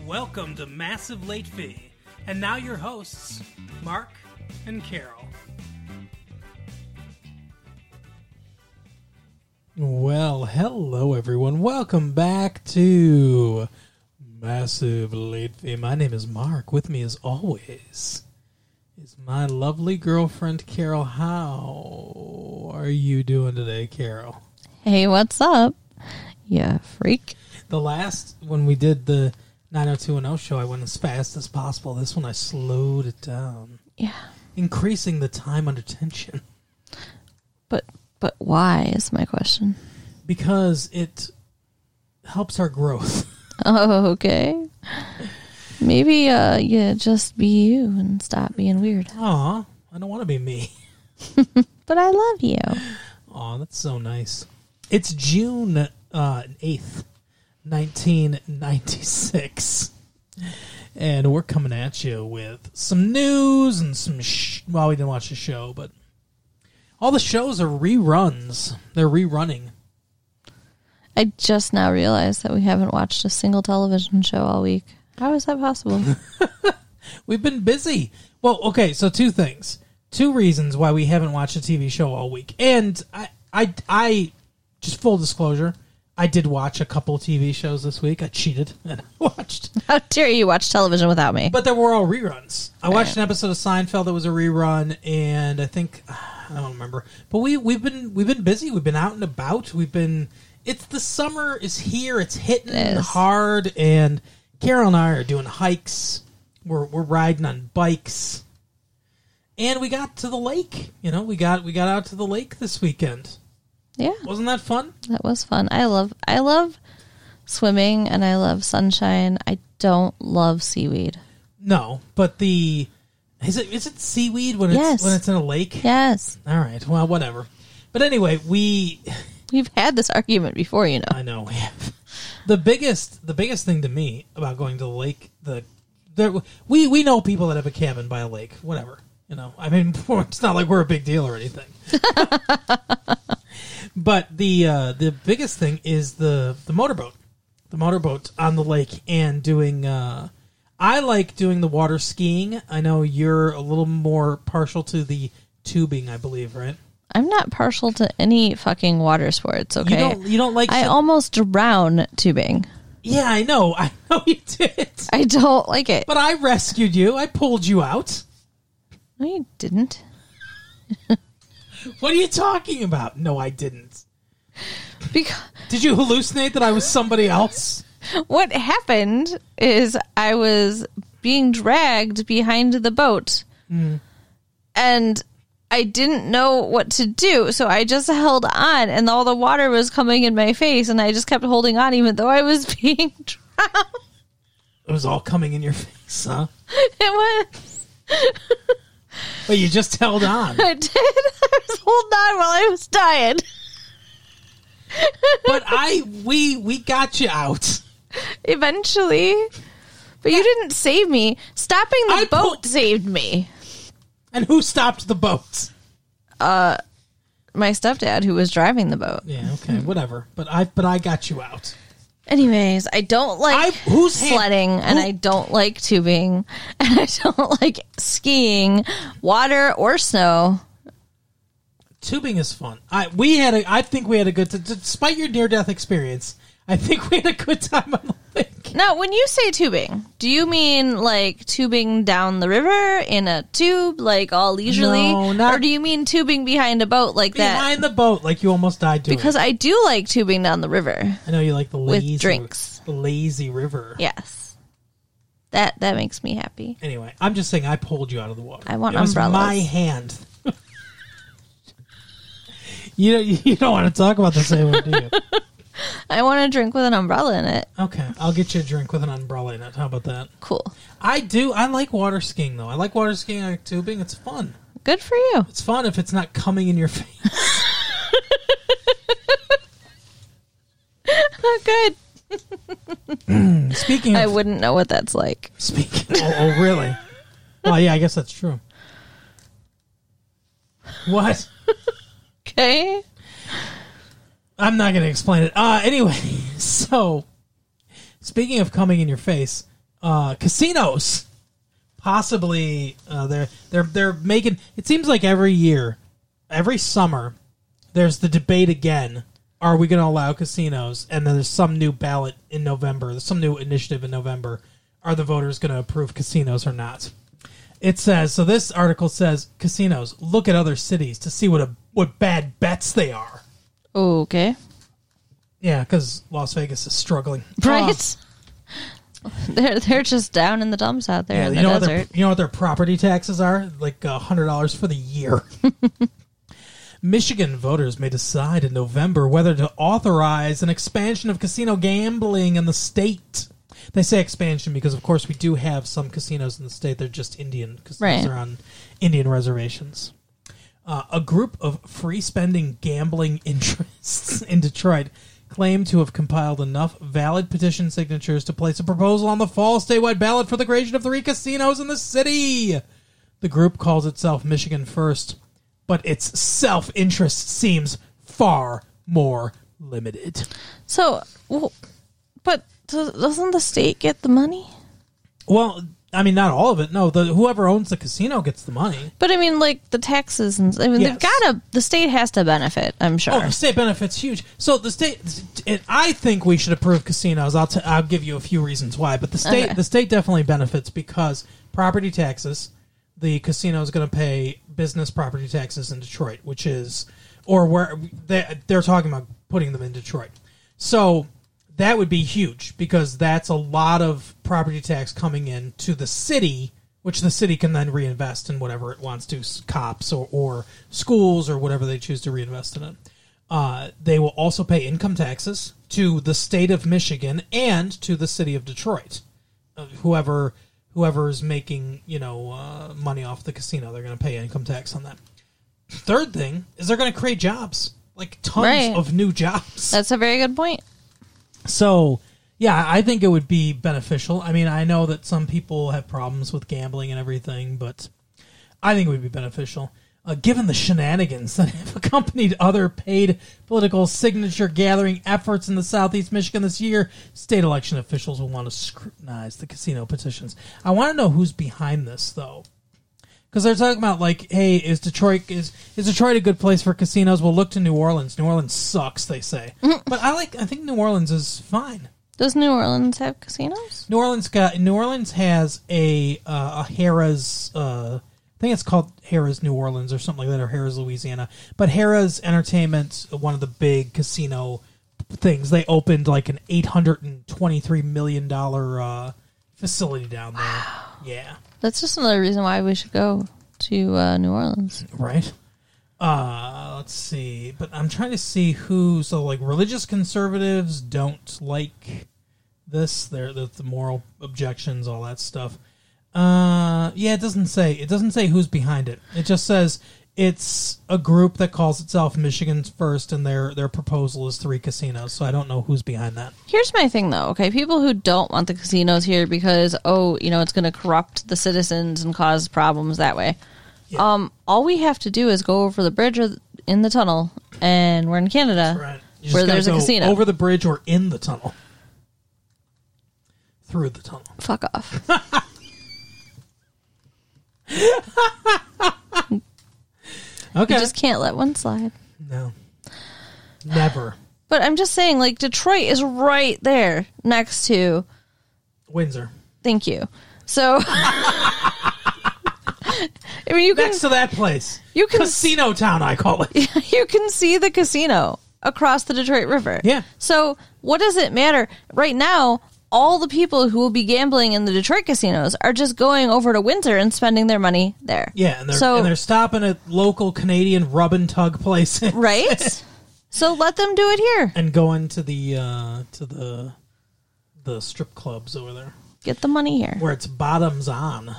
Welcome to Massive Late Fee. And now your hosts, Mark and Carol. Well, hello everyone. Welcome back to Massive Late Fee. My name is Mark. With me as always is my lovely girlfriend Carol. How are you doing today, Carol? Hey, what's up? Yeah, freak. The last when we did the 90210 show, I went as fast as possible. This one I slowed it down, Yeah. increasing the time under tension But but why is my question. because it helps our growth. Oh, okay. Maybe uh yeah, just be you and stop being weird. Aw, I don't want to be me. But I love you. Aw, that's so nice. It's June uh, 8th, 1996. And we're coming at you with some news and some. Sh- well, we didn't watch the show, but all the shows are reruns. They're rerunning. I just now realized that we haven't watched a single television show all week. How is that possible? We've been busy. Well, okay, so two things. Two reasons why we haven't watched a TV show all week. And I I I just full disclosure, I did watch a couple TV shows this week. I cheated and watched. How dare you watch television without me? But they were all reruns. I watched an episode of Seinfeld that was a rerun and I think I don't remember. But we we've been we've been busy. We've been out and about. We've been it's the summer is here. It's hitting It hard and Carol and I are doing hikes. We're we're riding on bikes. And we got to the lake. You know, we got we got out to the lake this weekend. Yeah, Wasn't that fun? that was fun. I love I love swimming and I love sunshine. I don't love seaweed. No, but the is it is it seaweed when it's when it's in a lake? Yes. All right. Well, whatever. But anyway, we We've had this argument before, you know. I know we have. the biggest the biggest thing to me about going to the lake the there we we know people that have a cabin by a lake whatever you know I mean it's not like we're a big deal or anything but the uh the biggest thing is the the motorboat the motorboat on the lake and doing uh I like doing the water skiing I know you're a little more partial to the tubing I believe right I'm not partial to any fucking water sports, okay? you don't you don't like I almost drown tubing. yeah I know I know you did I don't like it. But I rescued you. I pulled you out. No, you didn't. What are you talking about? No, I didn't. Because Did you hallucinate that I was somebody else? what happened is I was being dragged behind the boat, hmm. and I didn't know what to do, so I just held on, and all the water was coming in my face, and I just kept holding on, even though I was being drowned. It was all coming in your face, huh? It was. But you just held on. I did. I was holding on while I was dying. But I, we, we got you out. Eventually. But you didn't save me. Stopping the I boat pulled- saved me. And who stopped the boat? Uh my stepdad, who was driving the boat. Yeah, okay, whatever. But I, but I got you out. Anyways, I don't like I- whose hand- sledding, and I don't like tubing, and I don't like skiing, water or snow. Tubing is fun. I, we had a, I think we had a good, despite your near death experience, I think we had a good time on the lake. Now, when you say tubing, do you mean like tubing down the river in a tube, like all leisurely, No, not- or do you mean tubing behind a boat like that? Behind the boat, like you almost died doing. Because I do like tubing down the river. I know you like the with lazy, drinks. the lazy river. Yes, that that makes me happy. Anyway, I'm just saying I pulled you out of the water. I want it umbrellas. my hand. you you don't want to talk about this anymore, do you? I want a drink with an umbrella in it. Okay, I'll get you a drink with an umbrella in it. How about that? Cool. I do. I like water skiing though. I like water skiing I like tubing. It's fun. Good for you. It's fun if it's not coming in your face. Oh, good. Mm, speaking I wouldn't know what that's like. speaking, oh, oh really? Well, yeah, I guess that's true. What? Okay. I'm not going to explain it. Uh, anyway, so speaking of coming in your face, uh, casinos. Possibly, uh, they're they're they're making. It seems like every year, every summer, there's the debate again. Are we going to allow casinos? And then there's some new ballot in November. There's some new initiative in November. Are the voters going to approve casinos or not? It says so. This article says casinos look at other cities to see what a what bad bets they are. Oh, okay. Yeah, because Las Vegas is struggling. Right. Oh. they're they're just down in the dumps out there Yeah, in you know what their desert. you know what their property taxes are? Like a hundred dollars for the year. Michigan voters may decide in November whether to authorize an expansion of casino gambling in the state. They say expansion because, of course, we do have some casinos in the state. They're just Indian casinos. Right. They're on Indian reservations. Uh, a group of free spending gambling interests in Detroit claim to have compiled enough valid petition signatures to place a proposal on the fall statewide ballot for the creation of three casinos in the city. The group calls itself Michigan First, but its self interest seems far more limited. So, well, but does- doesn't the state get the money? Well, I mean, not all of it. No, the whoever owns the casino gets the money. But I mean, like the taxes and I mean, Yes. they've got to. The state has to benefit. I'm sure. Oh, the state benefits huge. So the state, and I think we should approve casinos. I'll t- I'll give you a few reasons why, but the state Okay. the state definitely benefits because property taxes. The casino is going to pay business property taxes in Detroit, which is or where they they're talking about putting them in Detroit. So that would be huge because that's a lot of property tax coming in to the city, which the city can then reinvest in whatever it wants to, cops or, or schools or whatever they choose to reinvest in it. Uh, they will also pay income taxes to the state of Michigan and to the city of Detroit. Uh, whoever whoever is making you know uh, money off the casino, they're going to pay income tax on that. Third thing is they're going to create jobs, like tons Right. of new jobs. That's a very good point. So, yeah, I think it would be beneficial. I mean, I know that some people have problems with gambling and everything, but I think it would be beneficial. Uh, given the shenanigans that have accompanied other paid political signature gathering efforts in the southeast Michigan this year, state election officials will want to scrutinize the casino petitions. I want to know who's behind this, though because they're talking about like, hey, is Detroit is is Detroit a good place for casinos? Well, look to New Orleans. New Orleans sucks, they say. but I like. I think New Orleans is fine. Does New Orleans have casinos? New Orleans got New Orleans has a uh, a Harrah's. Uh, I think it's called Harrah's New Orleans or something like that, or Harrah's Louisiana. But Harrah's Entertainment, one of the big casino things, they opened like an eight hundred and twenty three million dollar uh, facility down there. Yeah. That's just another reason why we should go to uh, New Orleans. Right. Uh, let's see. But I'm trying to see who. So, like, religious conservatives don't like this. They're the, the moral objections, all that stuff. Uh, yeah, it doesn't say. It doesn't say who's behind it. It just says it's a group that calls itself Michigan's First, and their their proposal is three casinos. So I don't know who's behind that. Here's my thing, though. Okay, people who don't want the casinos here because oh, you know, it's going to corrupt the citizens and cause problems that way. Yeah. Um, all we have to do is go over the bridge or in the tunnel, and we're in Canada, Right. Where there's a casino. over the bridge or in the tunnel. Through the tunnel. Fuck off. Okay. You just can't let one slide. no. Never. But I'm just saying, like Detroit is right there next to. Windsor. Thank you. So, I mean, you can Next to that place. You can- Casino Town, I call it. you can see the casino across the Detroit River. Yeah. So what does it matter right now? All the people who will be gambling in the Detroit casinos are just going over to Windsor and spending their money there. Yeah, and they're so and they're stopping at local Canadian rub and tug places. right. so let them do it here. and going to the uh to the the strip clubs over there. Get the money here. Where it's bottoms on.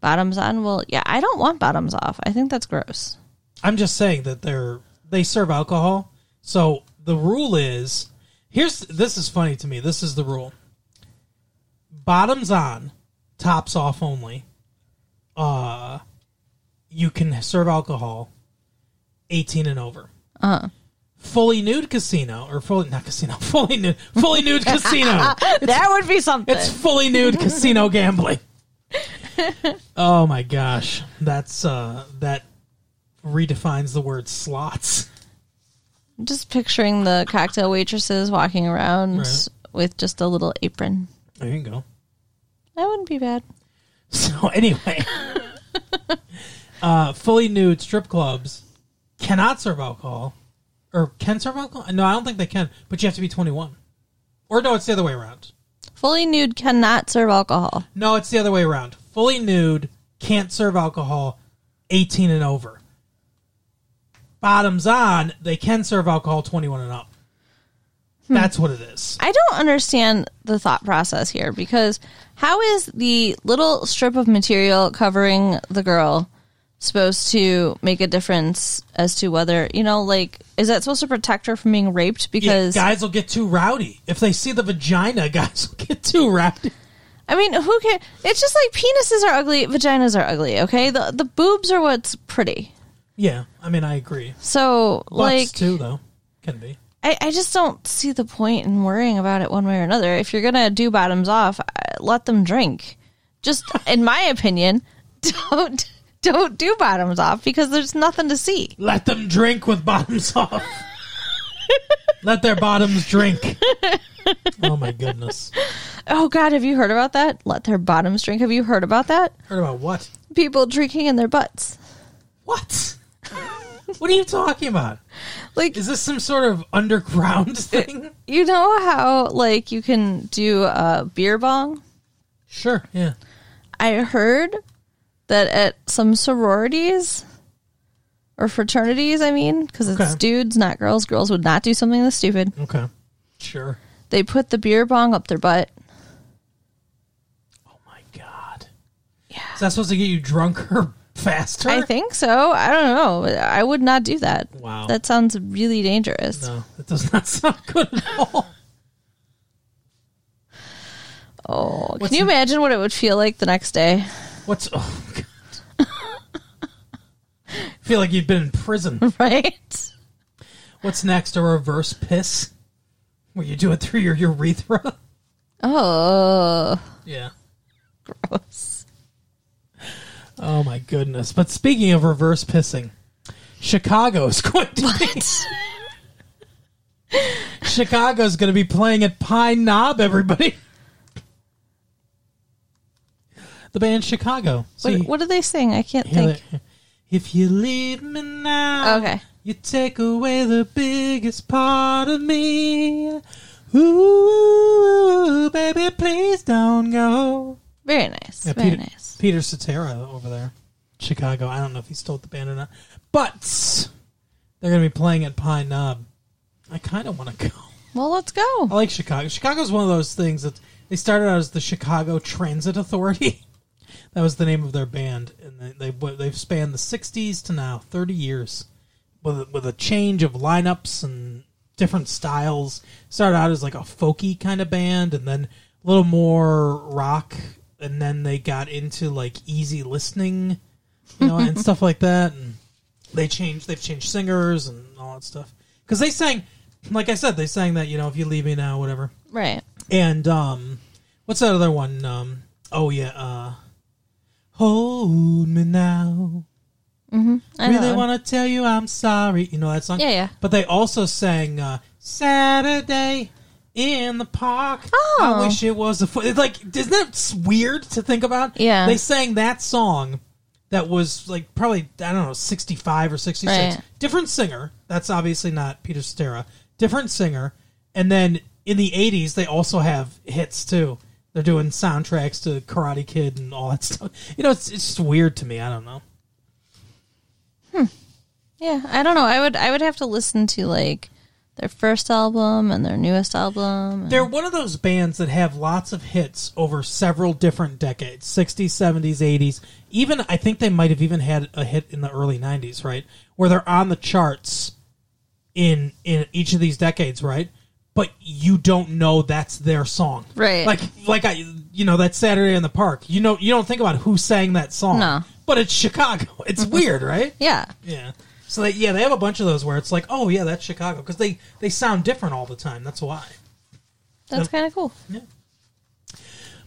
Bottoms on. Well, yeah, I don't want bottoms off. I think that's gross. I'm just saying that they're they serve alcohol. So the rule is here's this is funny to me. This is the rule. Bottoms on, tops off only. Uh you can serve alcohol 18 and over. Uh huh. fully nude casino or fully not casino, fully nude, fully nude casino. that would be something. It's fully nude casino gambling. oh my gosh, that's uh that redefines the word slots. Just picturing the cocktail waitresses walking around Right. with just a little apron. There you go. That wouldn't be bad. So anyway, uh, fully nude strip clubs cannot serve alcohol, or can serve alcohol. No, I don't think they can. But you have to be twenty one. Or no, it's the other way around. Fully nude cannot serve alcohol. No, it's the other way around. Fully nude can't serve alcohol, eighteen and over. Bottoms on, they can serve alcohol twenty one and up. That's what it is. I don't understand the thought process here because how is the little strip of material covering the girl supposed to make a difference as to whether, you know, like, is that supposed to protect her from being raped? Yeah, Because, guys will get too rowdy if they see the vagina. Guys will get too rowdy. I mean, who can? It's just like penises are ugly, vaginas are ugly, okay? The, the boobs are what's pretty. Yeah, I mean, I agree. So, Butts like, too, though, can be. I, I just don't see the point in worrying about it one way or another. If you're gonna do bottoms off, uh, let them drink. Just in my opinion, don't don't do bottoms off because there's nothing to see. Let them drink with bottoms off. Let their bottoms drink. Oh my goodness! Oh God, have you heard about that? Let their bottoms drink. Have you heard about that? Heard about what? People drinking in their butts. What? What are you talking about? Like Is this some sort of underground thing? you know how like you can do a beer bong. Sure. Yeah. I heard that at some sororities or fraternities, I mean, because it's Okay. dudes, not girls. Girls would not do something this stupid. Okay. Sure. They put the beer bong up their butt. Oh my god. Yeah. Is that supposed to get you drunker faster? I think so. I don't know. I would not do that. Wow. That sounds really dangerous. no, that does not sound good at all. Oh, What's can you imagine what it would feel like the next day? What's? Oh god. feel like you've been in prison. Right? What's next? A reverse piss? Where you do it through your urethra? Oh, Yeah. gross. Oh my goodness. But speaking of reverse pissing, Chicago is going to be Chicago's going to be playing at Pine Knob everybody. The band Chicago. See, What, what do they sing? I can't think. they- if you leave me now, Okay. you take away the biggest part of me. Ooh, baby, please don't go. Very nice. Yeah, Very Peter, nice. Peter Cetera over there, Chicago. I don't know if he stole the band or not, but they're going to be playing at Pine Knob. I kind of want to go. Well, let's go. I like Chicago. Chicago's one of those things that they started out as the Chicago Transit Authority. that was the name of their band, and they, they they've spanned the '60s to now, 30 years, with with a change of lineups and different styles. Started out as like a folky kind of band, and then a little more rock, and then they got into like easy listening, you know, and stuff like that. And they changed. They've changed singers and all that stuff because they sang. Like I said, they sang that you know if you leave me now, whatever. Right. And um, what's that other one? Um, oh yeah, uh, hold me now. I really want to tell you I'm sorry. You know that song? Yeah, yeah. But they also sang uh, Saturday in the park. Oh. I wish it was a fo-" it's like isn't that weird to think about? Yeah. They sang that song that was like probably I don't know 65 or 66. Right. Different singer. That's obviously not Peter Cetera. Different singer. And then in the 80s they also have hits too. They're doing soundtracks to Karate Kid and all that stuff. You know, it's it's just weird to me. I don't know. Hmm. Yeah, I don't know. I would I would have to listen to like their first album and their newest album. and- They're one of those bands that have lots of hits over several different decades 60s, 70s, 80s. Even, I think they might have even had a hit in the early 90s, right? Where they're on the charts in in each of these decades, right? But you don't know that's their song. Right. Like, like I, you know, that Saturday in the Park. You know, you don't think about who sang that song. No. But it's Chicago. It's weird, right? yeah. Yeah. So they, yeah, they have a bunch of those where it's like, oh yeah, that's Chicago because they they sound different all the time. That's why. That's kind of cool. Yeah.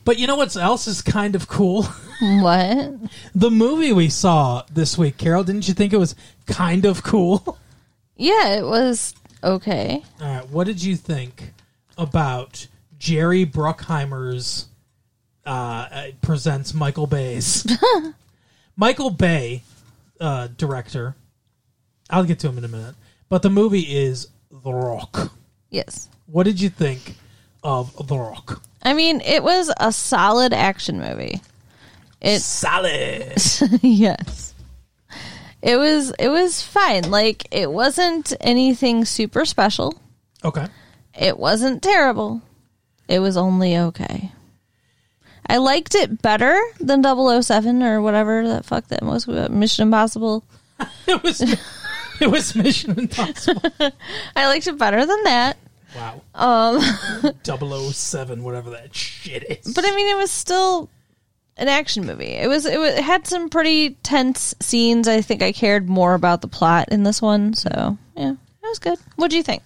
But you know what else is kind of cool? What? the movie we saw this week, Carol. Didn't you think it was kind of cool? Yeah, it was okay. All right, what did you think about Jerry Bruckheimer's uh, uh, presents Michael Bay's Michael Bay uh, director? I'll get to him in a minute, but the movie is The Rock. Yes. What did you think of The Rock? I mean, it was a solid action movie. It Solid. yes. It was it was fine. Like it wasn't anything super special. Okay. It wasn't terrible. It was only okay. I liked it better than 007 or whatever that fuck that was Mission Impossible. It was it was Mission Impossible. I liked it better than that. Wow. Um 007, whatever that shit is. But I mean it was still an action movie. It was it, was, it had some pretty tense scenes. I think I cared more about the plot in this one, so yeah, it was good. What do you think?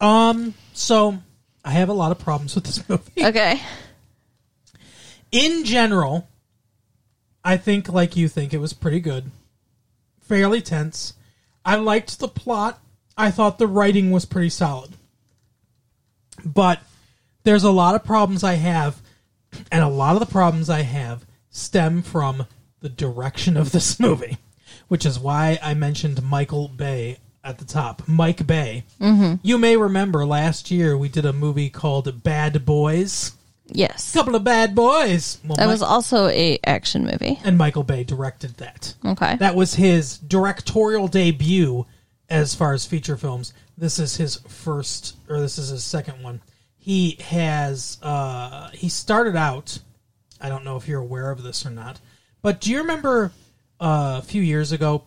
um, so I have a lot of problems with this movie. Okay. in general, I think like you think it was pretty good. Fairly tense. I liked the plot. I thought the writing was pretty solid. But there's a lot of problems I have and a lot of the problems I have stem from the direction of this movie, which is why I mentioned Michael Bay at the top. Mike Bay. Mm-hmm. You may remember last year we did a movie called Bad Boys. Yes. Couple of bad boys. Well, That Mi- was also a action movie. and Michael Bay directed that. Okay. That was his directorial debut as far as feature films. This is his first, or this is his second one. He has, uh, he started out, I don't know if you're aware of this or not, but do you remember uh, a few years ago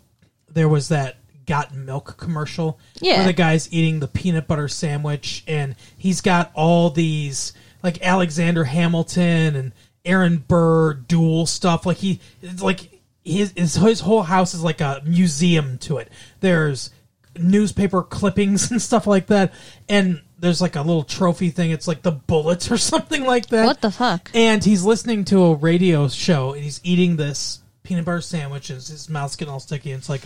there was that Got Milk commercial? Yeah. Where the guy's eating the peanut butter sandwich and he's got all these, like Alexander Hamilton and Aaron Burr duel stuff. Like he, it's like his, his his whole house is like a museum to it. There's newspaper clippings and stuff like that, and there's like a little trophy thing. It's like the bullets or something like that. What the fuck? And he's listening to a radio show, and he's eating this peanut butter sandwich, and his mouth's getting all sticky. And it's like,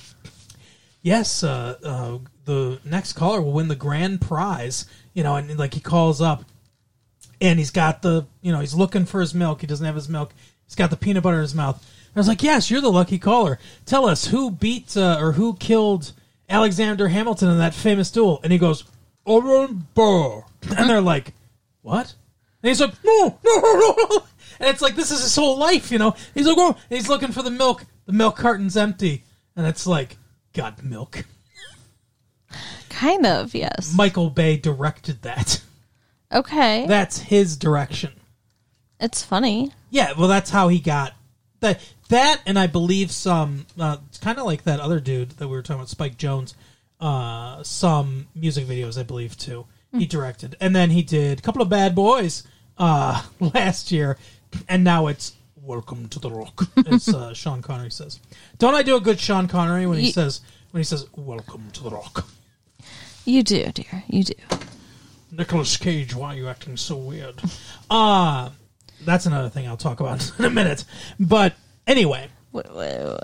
yes, uh, uh, the next caller will win the grand prize. You know, and like he calls up, and he's got the, you know, he's looking for his milk. He doesn't have his milk. He's got the peanut butter in his mouth. I was like, yes, you're the lucky caller. Tell us who beat uh, or who killed Alexander Hamilton in that famous duel. And he goes, Aaron Burr. And they're like, what? And he's like, no, no, no, no. And it's like, this is his whole life, you know? He's like, oh, and he's looking for the milk. The milk carton's empty. And it's like, God, milk. Kind of, yes. Michael Bay directed that. Okay. That's his direction. it's funny. Yeah, well, that's how he got that. That, and I believe some. Uh, it's kind of like that other dude that we were talking about, Spike Jonze. Uh, some music videos, I believe, too. He directed, and then he did a couple of Bad Boys uh, last year, and now it's Welcome to the Rock, as uh, Sean Connery says. Don't I do a good Sean Connery when he Ye- says when he says Welcome to the Rock? You do, dear. You do. Nicolas Cage, why are you acting so weird? Uh that's another thing I'll talk about in a minute. But anyway, Wait, wait, wait.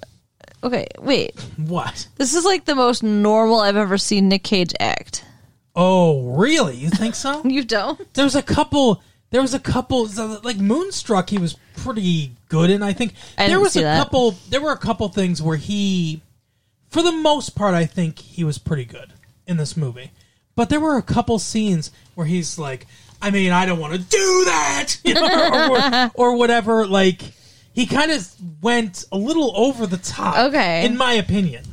Okay, wait. what? This is like the most normal I've ever seen Nick Cage act. Oh, really? You think so? You don't? there was a couple. There was a couple like Moonstruck. He was pretty good and I think I there didn't was see a that. couple. There were a couple things where he, for the most part, I think he was pretty good in this movie. But there were a couple scenes where he's like, I mean, I don't want to do that, you know, or, or whatever. Like he kind of went a little over the top. Okay. in my opinion,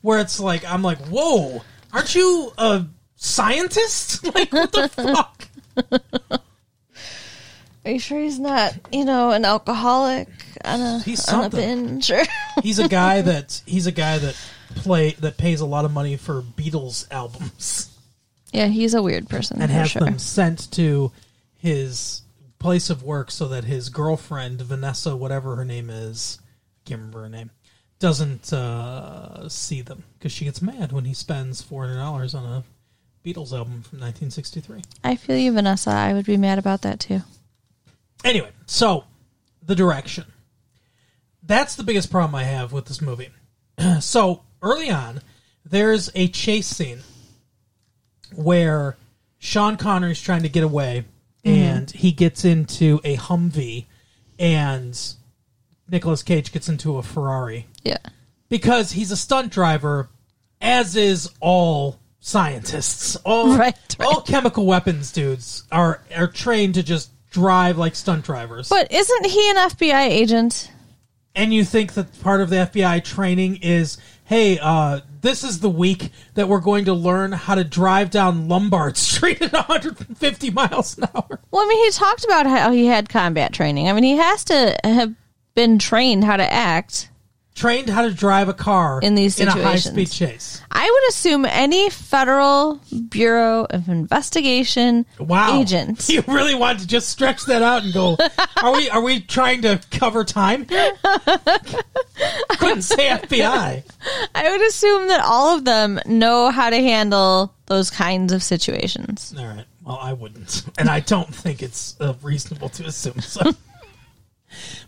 where it's like I'm like, whoa, aren't you a scientist? Like what the fuck? Are you sure he's not, you know, an alcoholic on a, He's on a binge? Or He's a guy that he's a guy that play that pays a lot of money for Beatles albums yeah, he's a weird person and has sure. them sent to his place of work so that his girlfriend Vanessa, whatever her name is, I can't remember her name, doesn't uh, see them because she gets mad when he spends four hundred dollars on a Beatles album from 1963. I feel you, Vanessa. I would be mad about that too. Anyway, so the direction. That's the biggest problem I have with this movie. so early on, there's a chase scene where Sean Connery's trying to get away mm-hmm. and he gets into a Humvee and Nicolas Cage gets into a Ferrari Yeah. because he's a stunt driver, as is all scientists. All Right, right. all chemical weapons dudes are are trained to just drive like stunt drivers. But isn't he an FBI agent? And you think that part of the FBI training is, hey, uh, this is the week that we're going to learn how to drive down Lombard Street at 150 miles an hour. Well, I mean, he talked about how he had combat training. I mean, he has to have been trained how to act. Trained how to drive a car In these in a high speed chase. I would assume any federal bureau of investigation Wow, agent. You really want to just stretch that out and go? Are we are we trying to cover time here? Couldn't say FBI. I would assume that all of them know how to handle those kinds of situations. All right. Well, I wouldn't, and I don't think it's uh, reasonable to assume so.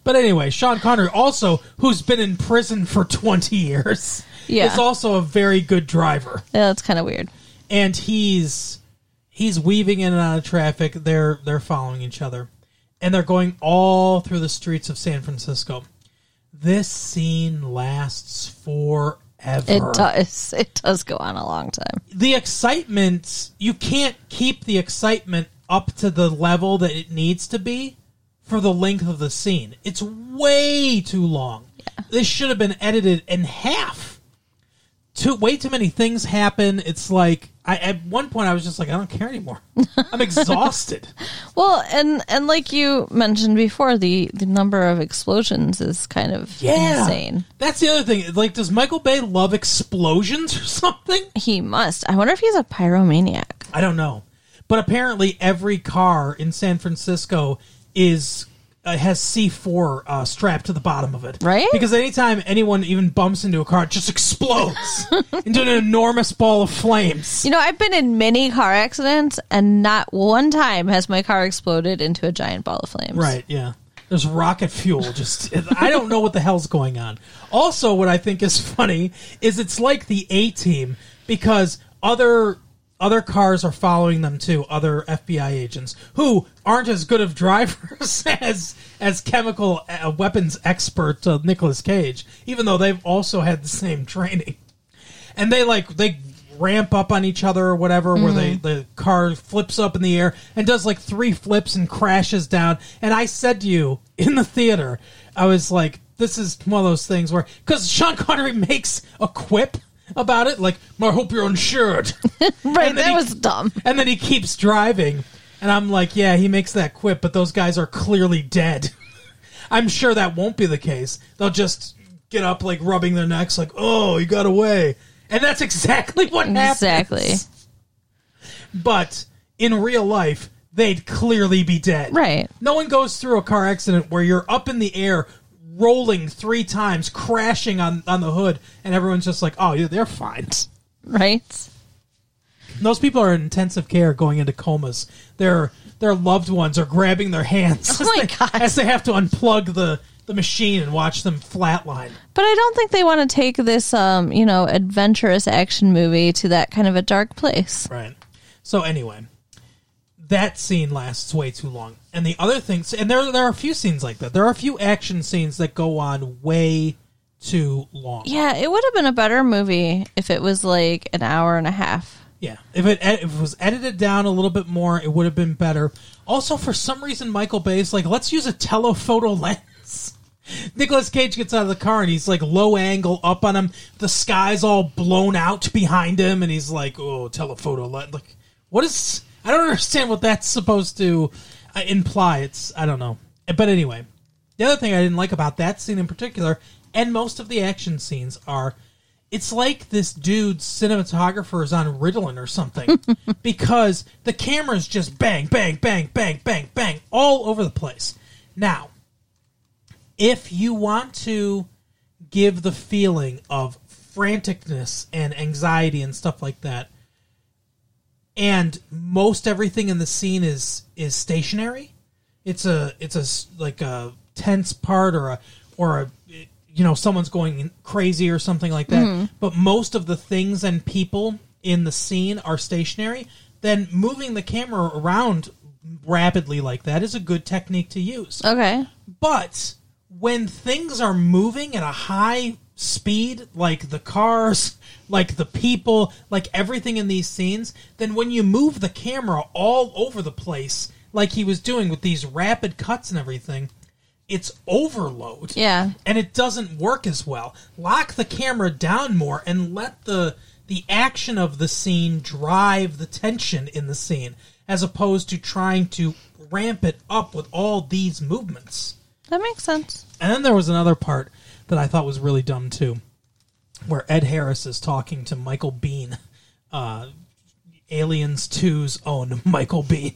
but anyway, Sean Connery, also who's been in prison for twenty years, Yeah. is also a very good driver, Yeah, that's kind of weird. and he's he's weaving in and out of traffic. They're they're following each other, and they're going all through the streets of San Francisco. This scene lasts forever. It does. It does go on a long time. the excitement you can't keep the excitement up to the level that it needs to be for the length of the scene. It's way too long. This should have been edited in half. Too way too many things happen. It's like I at one point I was just like I don't care anymore. I'm exhausted. Well, and and like you mentioned before, the the number of explosions is kind of Yeah. insane. That's the other thing. Like does Michael Bay love explosions or something? He must. I wonder if he's a pyromaniac. I don't know, but apparently every car in San Francisco is uh, has C four uh, strapped to the bottom of it, Right? Because anytime anyone even bumps into a car, it just explodes into an enormous ball of flames. You know, I've been in many car accidents, and not one time has my car exploded into a giant ball of flames. Right? Yeah. There's rocket fuel. Just I don't know what the hell's going on. Also, what I think is funny is it's like the A team because other other cars are following them too. Other FBI agents who aren't as good of drivers as as chemical uh, weapons expert uh, Nicolas Cage, even though they've also had the same training. And they like they ramp up on each other or whatever where they the car flips up in the air and does like three flips and crashes down and i said to you in the theater i was like this is one of those things where because sean connery makes a quip about it like i hope you're insured Right. That he- was dumb. and then he keeps driving and i'm like yeah he makes that quip but those guys are clearly dead i'm sure that won't be the case they'll just get up like rubbing their necks like oh you got away and that's exactly what happens Exactly. but in real life they'd clearly be dead Right. no one goes through a car accident where you're up in the air rolling three times crashing on, on the hood and everyone's just like oh yeah they're fine Right. those people are in intensive care going into comas. Their their loved ones are grabbing their hands Oh as, my they, as they have to unplug the, the machine and watch them flatline. But I don't think they want to take this, um, you know, adventurous action movie to that kind of a dark place. Right. So anyway, that scene lasts way too long. And the other things and there there are a few scenes like that. There are a few action scenes that go on way too long. Yeah, it would have been a better movie if it was like an hour and a half. Yeah, if it if it was edited down a little bit more, it would have been better. Also, for some reason, Michael Bay's like, let's use a telephoto lens. Nicolas Cage gets out of the car and he's like low angle up on him. The sky's all blown out behind him, and he's like, "Oh, telephoto lens." Like, what is? I don't understand what that's supposed to imply. It's I don't know. But anyway, the other thing I didn't like about that scene in particular, and most of the action scenes, are it's like this dude's cinematographer is on Ritalin or something because the camera's just bang, bang, bang, bang, bang, bang all over the place. Now, if you want to give the feeling of franticness and anxiety and stuff like that. And most everything in the scene is is stationary. It's a it's a like a tense part or a or a you know someone's going crazy or something like that. Mm-hmm. But most of the things and people in the scene are stationary. Then moving the camera around rapidly like that is a good technique to use. Okay. But when things are moving at a high speed, like the cars, like the people, like everything in these scenes, then when you move the camera all over the place, like he was doing with these rapid cuts and everything, it's overload. Yeah. And it doesn't work as well. Lock the camera down more and let the the action of the scene drive the tension in the scene as opposed to trying to ramp it up with all these movements. That makes sense. And then there was another part that I thought was really dumb too, where Ed Harris is talking to Michael Biehn, uh, Aliens 2's own Michael Biehn,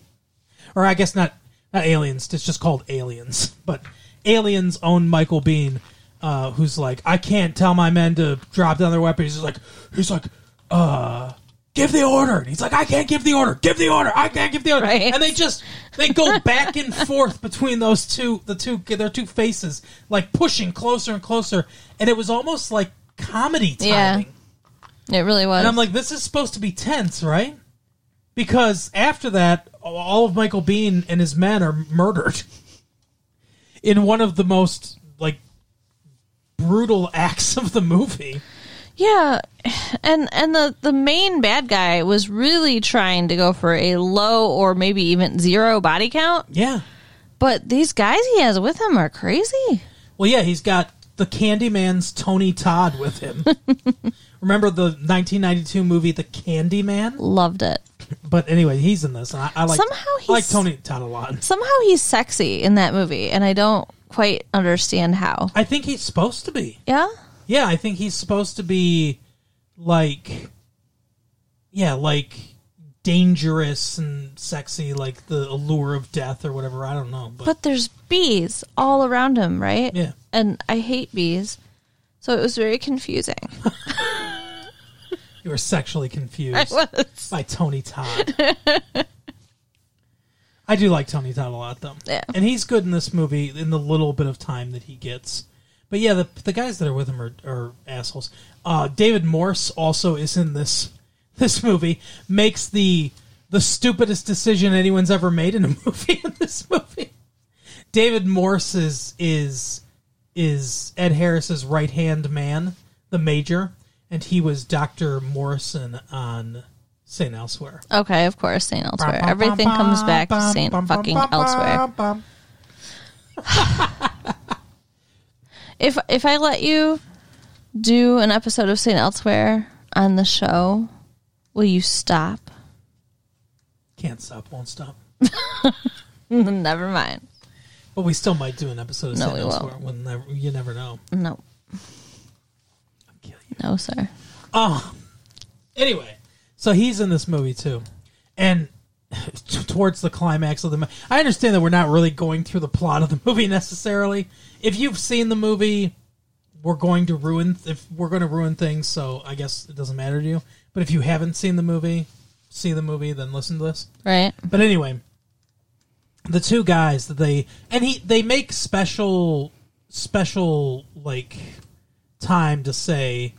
or I guess not not Aliens. It's just called Aliens, but Aliens' own Michael Biehn, uh, who's like, I can't tell my men to drop down their weapons. He's like, he's like, uh. Give the order. And he's like, I can't give the order. Give the order. I can't give the order. Right. And they just they go back and forth between those two the two their two faces like pushing closer and closer and it was almost like comedy timing Yeah. It really was. and i'm like this is supposed to be tense right because after that all of michael biehn and his men are murdered in one of the most like brutal acts of the movie Yeah, and and the the main bad guy was really trying to go for a low or maybe even zero body count, yeah but these guys he has with him are crazy. well yeah he's got the candyman's tony todd with him remember the 1992 movie the candyman Loved it. But anyway, he's in this. And I, I like Somehow I like Tony Todd a lot. Somehow he's sexy in that movie, and I don't quite understand how. I think he's supposed to be. Yeah, Yeah, I think he's supposed to be like, yeah, like dangerous and sexy, like the allure of death or whatever. I don't know, but, but there's bees all around him, right? Yeah. and I hate bees, so it was very confusing. you were sexually confused by Tony Todd. I do like Tony Todd a lot, though. Yeah. and he's good in this movie in the little bit of time that he gets. But yeah, the the guys that are with him are, are assholes. Uh, David Morse also is in this this movie. Makes the the stupidest decision anyone's ever made in a movie. In this movie, David Morse is is is Ed Harris's right hand man, the major, and he was Doctor Morrison on Saint Elsewhere. Okay, of course, Saint Elsewhere. Everything comes back to Saint fucking Elsewhere. If if I let you do an episode of Saint Elsewhere on the show, will you stop? Can't stop, won't stop. Never mind. But we still might do an episode of No, we Elsewhere. never, you never know. No, I'll kill you. no, sir. Oh, anyway, so he's in this movie too, and t- towards the climax of the, mo- I understand that we're not really going through the plot of the movie necessarily. If you've seen the movie, we're going to ruin if we're going to ruin things. So I guess it doesn't matter to you. But if you haven't seen the movie, see the movie, then listen to this. Right? But anyway, the two guys that they and he they make special special like time to say,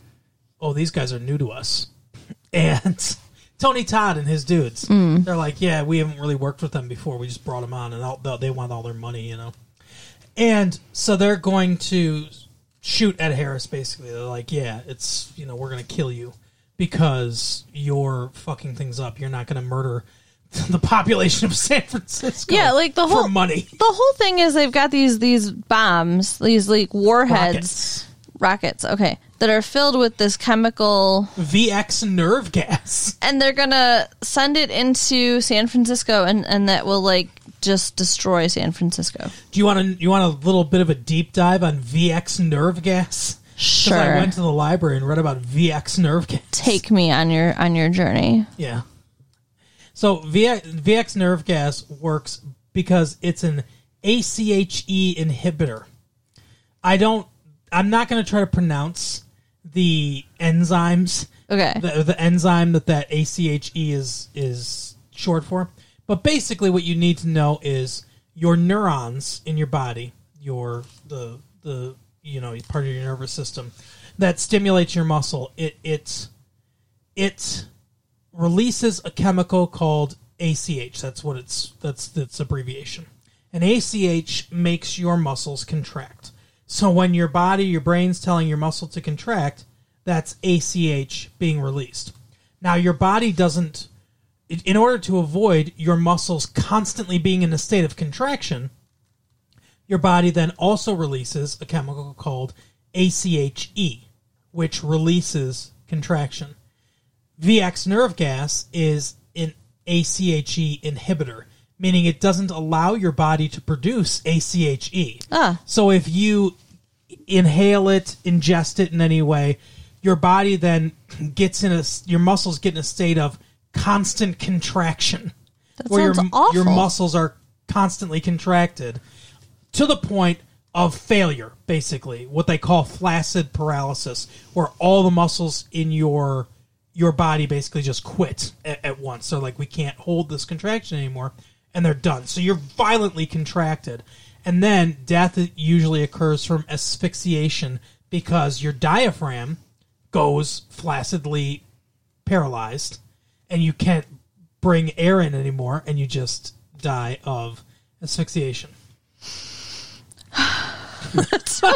"Oh, these guys are new to us," and Tony Todd and his dudes, they're like, "Yeah, we haven't really worked with them before. We just brought them on, and all, they want all their money, you know." And so they're going to shoot Ed Harris. Basically, they're like, "Yeah, it's you know we're going to kill you because you're fucking things up. You're not going to murder." The population of San Francisco, Yeah, like the whole for money. The whole thing is they've got these these bombs, these like warheads, Rockets. rockets. Okay, that are filled with this chemical, VX nerve gas. and they're gonna send it into San Francisco, and and that will like just destroy San Francisco. Do you want to? You want a little bit of a deep dive on VX nerve gas? Sure. I went to the library and read about VX nerve gas. Take me on your on your journey. Yeah. So VX, VX nerve gas works because it's an ACHE inhibitor. I don't I'm not going to try to pronounce the enzymes, Okay. the, the enzyme that that ACHE is is short for. But basically, what you need to know is your neurons in your body, your the the you know part of your nervous system that stimulates your muscle. It it it releases a chemical called ACH. That's what it's that's its abbreviation. And ACH makes your muscles contract. So when your body, your brain's telling your muscle to contract, that's ACH being released. Now your body doesn't in- order to avoid your muscles constantly being in a state of contraction, your body then also releases a chemical called ACHE, which releases contraction. VX nerve gas is an ACHE inhibitor, meaning it doesn't allow your body to produce ACHE. Ah. So if you inhale it, ingest it in any way, your body then gets in a your muscles get in a state of constant contraction. That where your awful. your muscles are constantly contracted to the point of failure, basically, what they call flaccid paralysis, where all the muscles in your your body basically just quit at, at once. So like we can't hold this contraction anymore, and they're done. So you're violently contracted, and then death usually occurs from asphyxiation because your diaphragm goes flaccidly paralyzed, and you can't bring air in anymore, and you just die of asphyxiation. That's so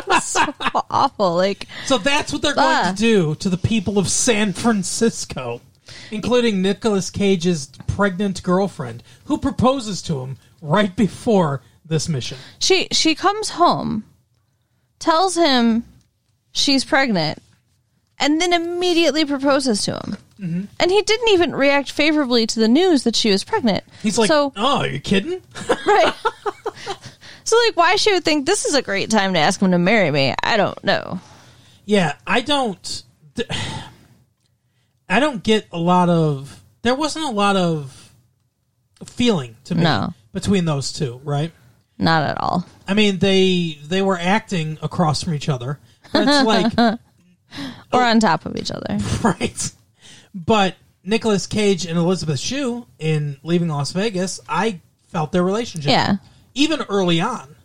awful. Like, So that's what they're going Ah. to do to the people of San Francisco, including Nicolas Cage's pregnant girlfriend, who proposes to him right before this mission. she she comes home, tells him she's pregnant, and then immediately proposes to him. Mm-hmm. And he didn't even react favorably to the news that she was pregnant. He's like, so "Oh, are you kidding?" right. so like, why she would think this is a great time to ask him to marry me? I don't know. Yeah, I don't. th- I don't get a lot of. There wasn't a lot of feeling to me No. between those two, right? Not at all. I mean, they they were acting across from each other. It's like Or oh. on top of each other. right. But Nicolas Cage and Elizabeth Shue in Leaving Las Vegas, I felt their relationship. Yeah. Even early on.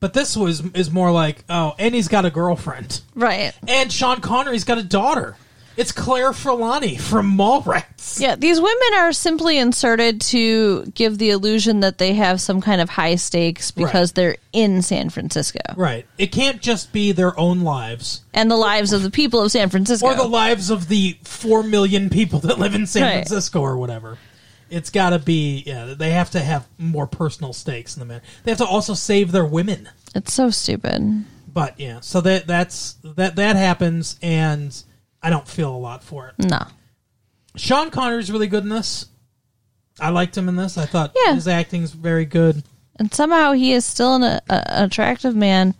But this was is more like, oh, and he's got a girlfriend. Right. And Sean Connery's got a daughter. It's Claire Forlani from Mallrats. Yeah, these women are simply inserted to give the illusion that they have some kind of high stakes because Right. they're in San Francisco Right. It can't just be their own lives and the lives of the people of San Francisco. or the lives of the 4 million people that live in San Right. Francisco or whatever. It's got to be, yeah, they have to have more personal stakes in the matter. They have to also save their women. it's so stupid. But yeah, so that that's that that happens and I don't feel a lot for it. No. Sean Connery's really good in this. I liked him in this. I thought Yeah. his acting's very good. And somehow he is still an, a, an attractive man,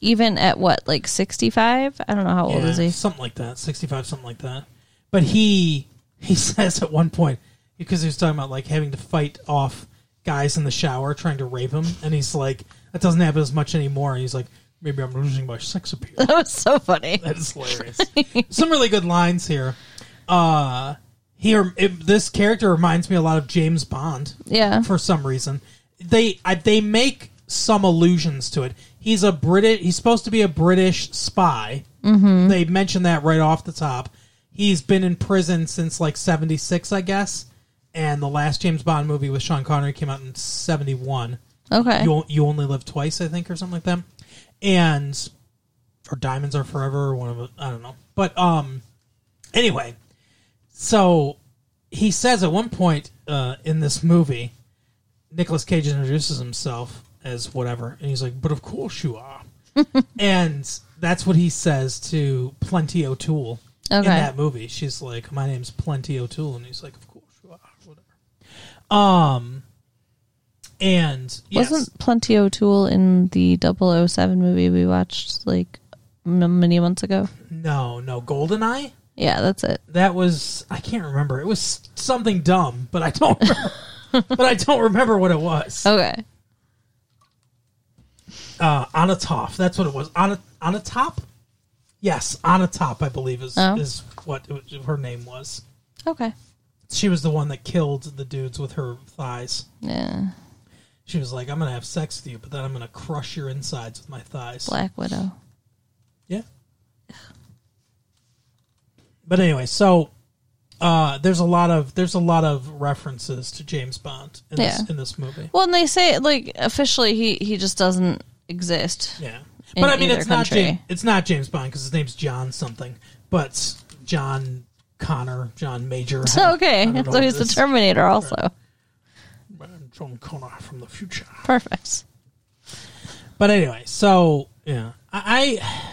even at what, like 65? I don't know how old Yeah, is he? Something like that, sixty-five, something like that. But he he says at one point because he was talking about like having to fight off guys in the shower trying to rape him, and he's like, that doesn't happen as much anymore. And he's like, maybe I'm losing my sex appeal. That was so funny. that is hilarious. Some really good lines here. Uh, here it, this character reminds me a lot of James Bond Yeah. for some reason. They I, they make some allusions to it. He's a British. He's supposed to be a British spy. Mm-hmm. They mention that right off the top. He's been in prison since like '76, I guess. And the last James Bond movie with Sean Connery came out in '71. Okay. You you only live twice, I think, or something like that. And or Diamonds Are Forever, or one of. I don't know. But um, anyway, so he says at one point uh, in this movie, Nicolas Cage introduces himself as whatever, and he's like, "But of course you are," and that's what he says to Plenty O'Toole in that movie. She's like, "My name's Plenty O'Toole," and he's like, "Of course you are," whatever. Um, and yes. Wasn't Plenty O'Toole in the 007 movie we watched like m- many months ago? no, no, Goldeneye. Yeah, that's it. That was I can't remember. It was something dumb, but I don't. Remember, but I don't remember what it was. Okay. Uh, on a top. That's what it was. On a on a top. Yes, Onatopp, I believe, is Oh. is what it her name was. Okay. She was the one that killed the dudes with her thighs. Yeah. She was like, "I'm gonna have sex with you, but then I'm gonna crush your insides with my thighs." Black Widow. Yeah. But anyway, so uh, there's a lot of there's a lot of references to James Bond in Yeah. this in this movie. Well, and they say like officially he he just doesn't exist. Yeah, but I mean it's not. James, it's not James Bond because his name's John something, but John Connor, John Major. Okay, I don't know so he's the. Terminator also. John Connor from the future. Perfect. But anyway, so yeah, I, I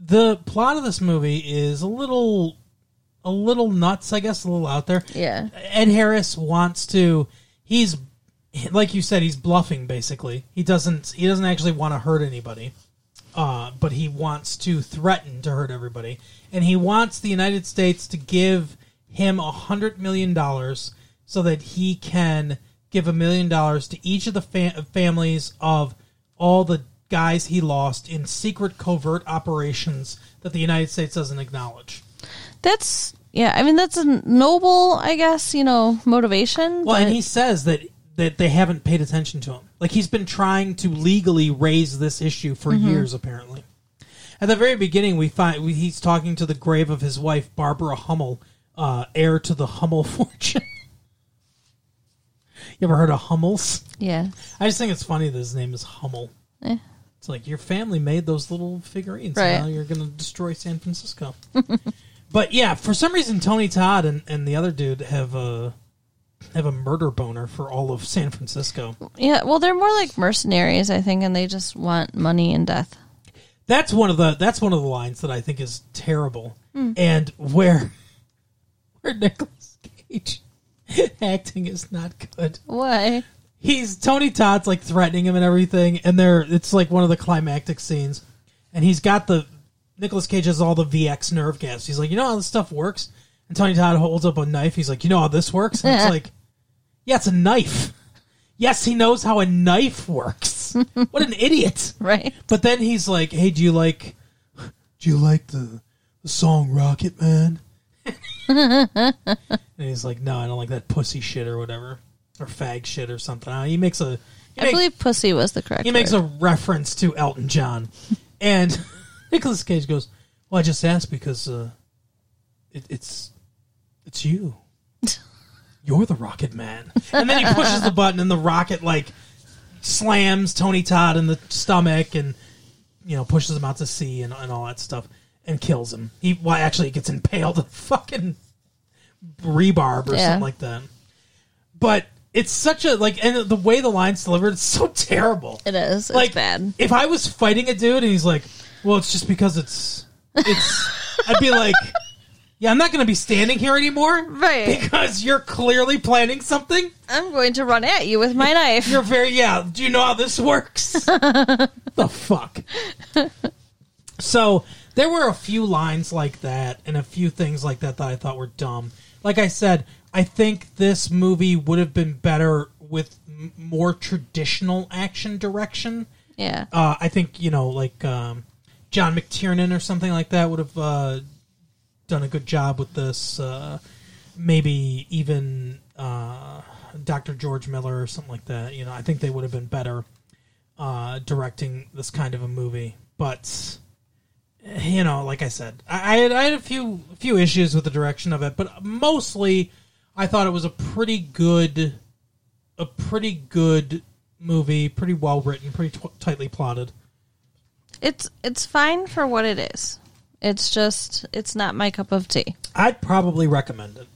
the plot of this movie is a little a little nuts, I guess, a little out there. Yeah. Ed Harris wants to he's like you said, he's bluffing basically. He doesn't he doesn't actually want to hurt anybody. Uh, but he wants to threaten to hurt everybody. And he wants the United States to give him a hundred million dollars so that he can give a million dollars to each of the fa- families of all the guys he lost in secret covert operations that the United States doesn't acknowledge. That's yeah. I mean that's a noble, I guess you know, motivation. Well, but and he says that that they haven't paid attention to him. Like he's been trying to legally raise this issue for years, apparently. At the very beginning, we find we, he's talking to the grave of his wife, Barbara Hummel, uh, heir to the Hummel fortune. You ever heard of Hummels? yeah. I just think it's funny that his name is Hummel. Eh. It's like your family made those little figurines. Right. Now you're going to destroy San Francisco. but yeah, for some reason, Tony Todd and, and the other dude have a have a murder boner for all of San Francisco. Yeah, well, they're more like mercenaries, I think, and they just want money and death. That's one of the that's one of the lines that I think is terrible, and where where Nicolas Cage acting is not good. Why? he's Tony Todd's like threatening him and everything, and they're it's like one of the climactic scenes, and he's got the Nicolas Cage has all the VX nerve gas. He's like, you know how this stuff works, and Tony Todd holds up a knife. He's like, you know how this works, and it's like, yeah, it's a knife. Yes, he knows how a knife works. what an idiot! Right? But then he's like, "Hey, do you like do you like the the song Rocket Man?" and he's like, "No, I don't like that pussy shit or whatever, or fag shit or something." Uh, He makes a he, I make- believe pussy was the correct he makes a reference to Elton John, and Nicolas Cage goes, "Well, I just asked because uh, it, it's it's you." You're the Rocket Man, and then he pushes the button, and the rocket like slams Tony Todd in the stomach and you know pushes him out to sea and, and all that stuff and kills him. He well actually he gets impaled with fucking rebarb or Yeah. something like that. But it's such a like and the way the line's delivered it's so terrible. It is. It's like bad. If I was fighting a dude and he's like, "Well, it's just because it's it's," I'd be like. Yeah, I'm not going to be standing here anymore. Right. Because you're clearly planning something. I'm going to run at you with my knife. You're very yeah. Do you know how this works? the fuck. so there were a few lines like that and a few things like that that I thought were dumb. Like I said, I think this movie would have been better with m- more traditional action direction. yeah. Uh, I think you know, like um, John McTiernan or something like that would have uh, done a good job with this. Uh, maybe even uh, Dr. George Miller or something like that. You know, I think they would have been better uh, directing this kind of a movie. But you know, like I said, I, I, had, I had a few few issues with the direction of it, but mostly I thought it was a pretty good, a pretty good movie, pretty well written, pretty t- tightly plotted. It's it's fine for what it is. It's just it's not my cup of tea. I'd probably recommend it.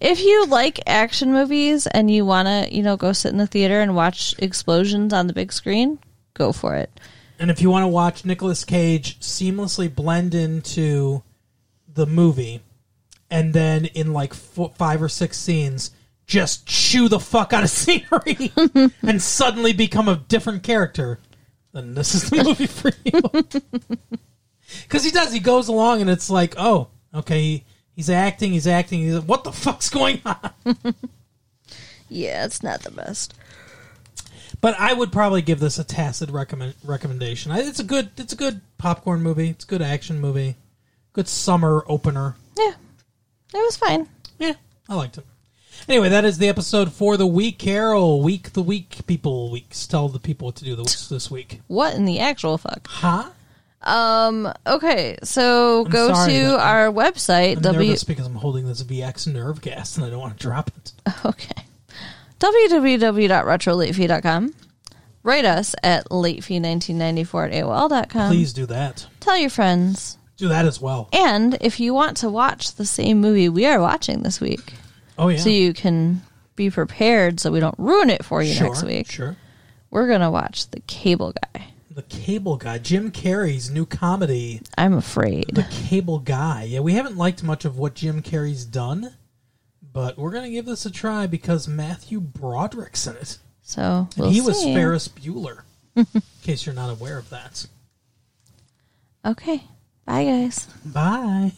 If you like action movies and you want to, you know, go sit in the theater and watch explosions on the big screen, go for it. And if you want to watch Nicolas Cage seamlessly blend into the movie, and then in like four, five or six scenes, just chew the fuck out of scenery and suddenly become a different character, then this is the movie for you. Because he does, he goes along, and it's like, oh, okay, he, he's acting, he's acting. He's what the fuck's going on? Yeah, it's not the best. But I would probably give this a tacit recommend, recommendation. I- It's a good it's a good popcorn movie. It's a good action movie. Good summer opener. Yeah, it was fine. Yeah, I liked it. Anyway, that is the episode for the week. Carol, week the week, people weeks. Tell the people what to do this, this week. What in the actual fuck? Huh? Um. Okay, so I'm go sorry, to our website. I'm W. nervous because I'm holding this VX nerve gas and I don't want to drop it. Okay. www.retrolatefee.com. Write us at latefee1994 at AOL.com. Please do that. Tell your friends. Do that as well. And if you want to watch the same movie we are watching this week, Oh yeah. so you can be prepared so we don't ruin it for you sure, next week, Sure. we're going to watch The Cable Guy. The Cable Guy, Jim Carrey's new comedy, I'm afraid. The Cable Guy. Yeah, we haven't liked much of what Jim Carrey's done, but we're gonna give this a try because Matthew Broderick's in it. So we'll he was. Ferris Bueller. in case you're not aware of that. Okay. Bye, guys. Bye.